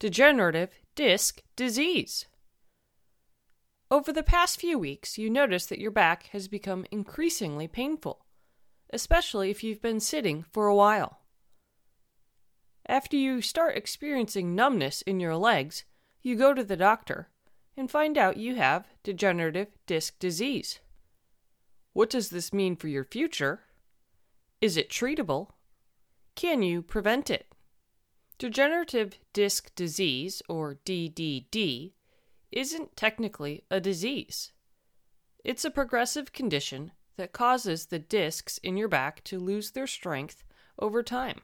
degenerative disc disease. Over the past few weeks, you notice that your back has become increasingly painful, especially if you've been sitting for a while. After you start experiencing numbness in your legs, you go to the doctor and find out you have degenerative disc disease. What does this mean for your future? Is it treatable? Can you prevent it? Degenerative disc disease, or DDD, isn't technically a disease. It's a progressive condition that causes the discs in your back to lose their strength over time.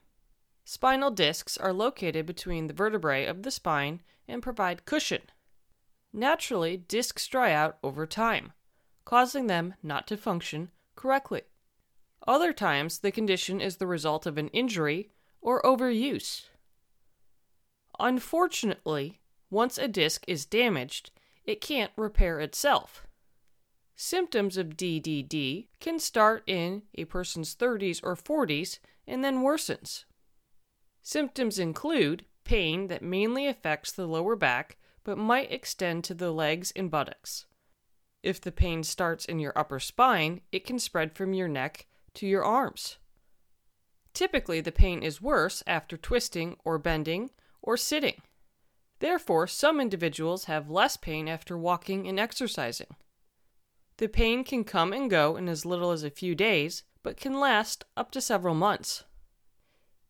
Spinal discs are located between the vertebrae of the spine and provide cushion. Naturally, discs dry out over time, causing them not to function correctly. Other times, the condition is the result of an injury or overuse. Unfortunately, once a disc is damaged, it can't repair itself. Symptoms of DDD can start in a person's 30s or 40s and then worsens. Symptoms include pain that mainly affects the lower back but might extend to the legs and buttocks. If the pain starts in your upper spine, it can spread from your neck to your arms. Typically, the pain is worse after twisting or bending or sitting. Therefore, some individuals have less pain after walking and exercising. The pain can come and go in as little as a few days, but can last up to several months.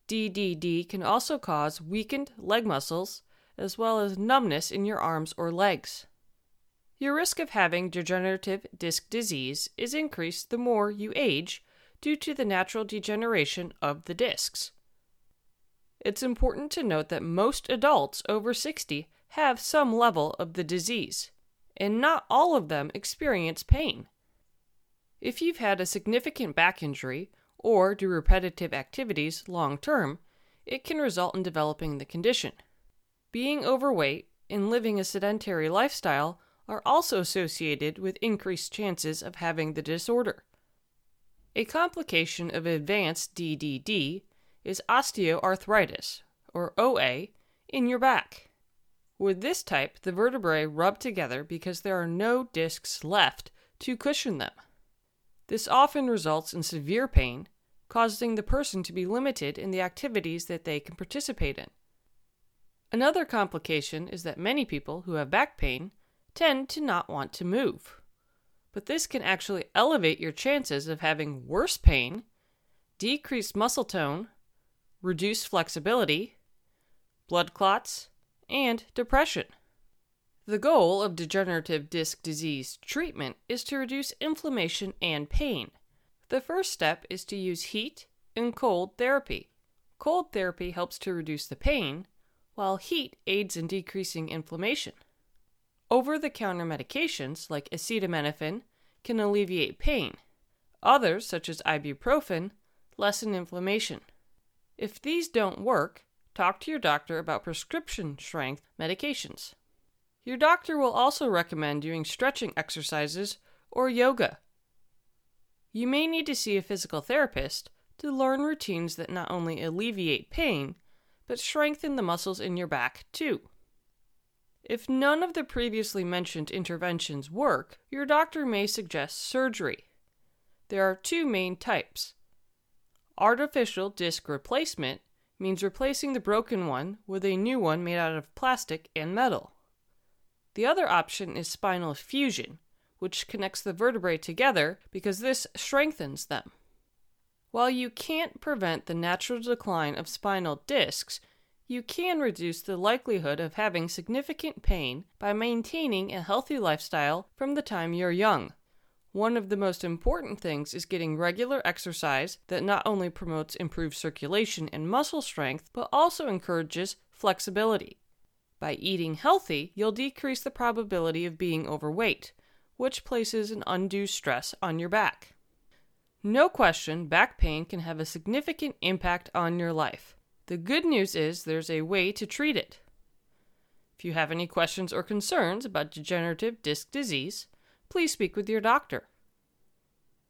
DDD can also cause weakened leg muscles as well as numbness in your arms or legs. Your risk of having degenerative disc disease is increased the more you age due to the natural degeneration of the discs. It's important to note that most adults over 60 have some level of the disease, and not all of them experience pain. If you've had a significant back injury or do repetitive activities long term, it can result in developing the condition. Being overweight and living a sedentary lifestyle are also associated with increased chances of having the disorder. A complication of advanced DDD is osteoarthritis, or OA, in your back. With this type, the vertebrae rub together because there are no discs left to cushion them. This often results in severe pain, causing the person to be limited in the activities that they can participate in. Another complication is that many people who have back pain tend to not want to move. But this can actually elevate your chances of having worse pain, decreased muscle tone, reduced flexibility, blood clots, and depression. The goal of degenerative disc disease treatment is to reduce inflammation and pain. The first step is to use heat and cold therapy. Cold therapy helps to reduce the pain, while heat aids in decreasing inflammation. Over the counter medications like acetaminophen can alleviate pain. Others, such as ibuprofen, lessen inflammation. If these don't work, talk to your doctor about prescription strength medications. Your doctor will also recommend doing stretching exercises or yoga. You may need to see a physical therapist to learn routines that not only alleviate pain, but strengthen the muscles in your back too. If none of the previously mentioned interventions work, your doctor may suggest surgery. There are two main types Artificial disc replacement means replacing the broken one with a new one made out of plastic and metal. The other option is spinal fusion, which connects the vertebrae together because this strengthens them. While you can't prevent the natural decline of spinal discs, you can reduce the likelihood of having significant pain by maintaining a healthy lifestyle from the time you're young. One of the most important things is getting regular exercise that not only promotes improved circulation and muscle strength, but also encourages flexibility. By eating healthy, you'll decrease the probability of being overweight, which places an undue stress on your back. No question, back pain can have a significant impact on your life. The good news is there's a way to treat it. If you have any questions or concerns about degenerative disc disease, please speak with your doctor.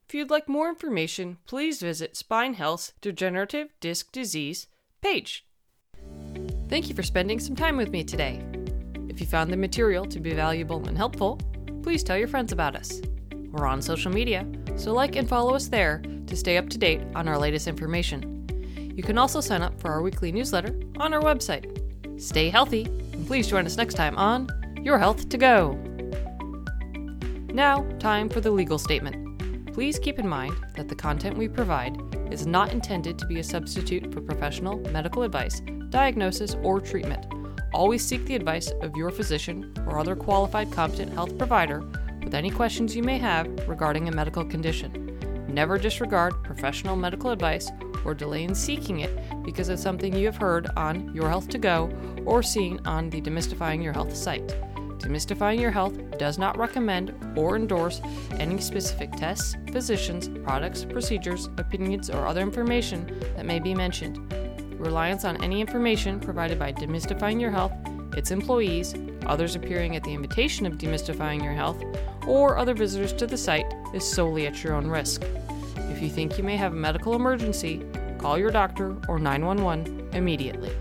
If you'd like more information, please visit Spine Health's Degenerative Disc Disease page. Thank you for spending some time with me today. If you found the material to be valuable and helpful, please tell your friends about us. We're on social media, so like and follow us there to stay up to date on our latest information. You can also sign up for our weekly newsletter on our website. Stay healthy, and please join us next time on Your Health to Go. Now, time for the legal statement. Please keep in mind that the content we provide is not intended to be a substitute for professional medical advice, diagnosis, or treatment. Always seek the advice of your physician or other qualified competent health provider with any questions you may have regarding a medical condition. Never disregard professional medical advice or delay in seeking it because of something you have heard on Your Health to Go or seen on the Demystifying Your Health site. Demystifying Your Health does not recommend or endorse any specific tests, physicians, products, procedures, opinions, or other information that may be mentioned. Reliance on any information provided by Demystifying Your Health, its employees, others appearing at the invitation of Demystifying Your Health, or other visitors to the site is solely at your own risk. If you think you may have a medical emergency, call your doctor or 911 immediately.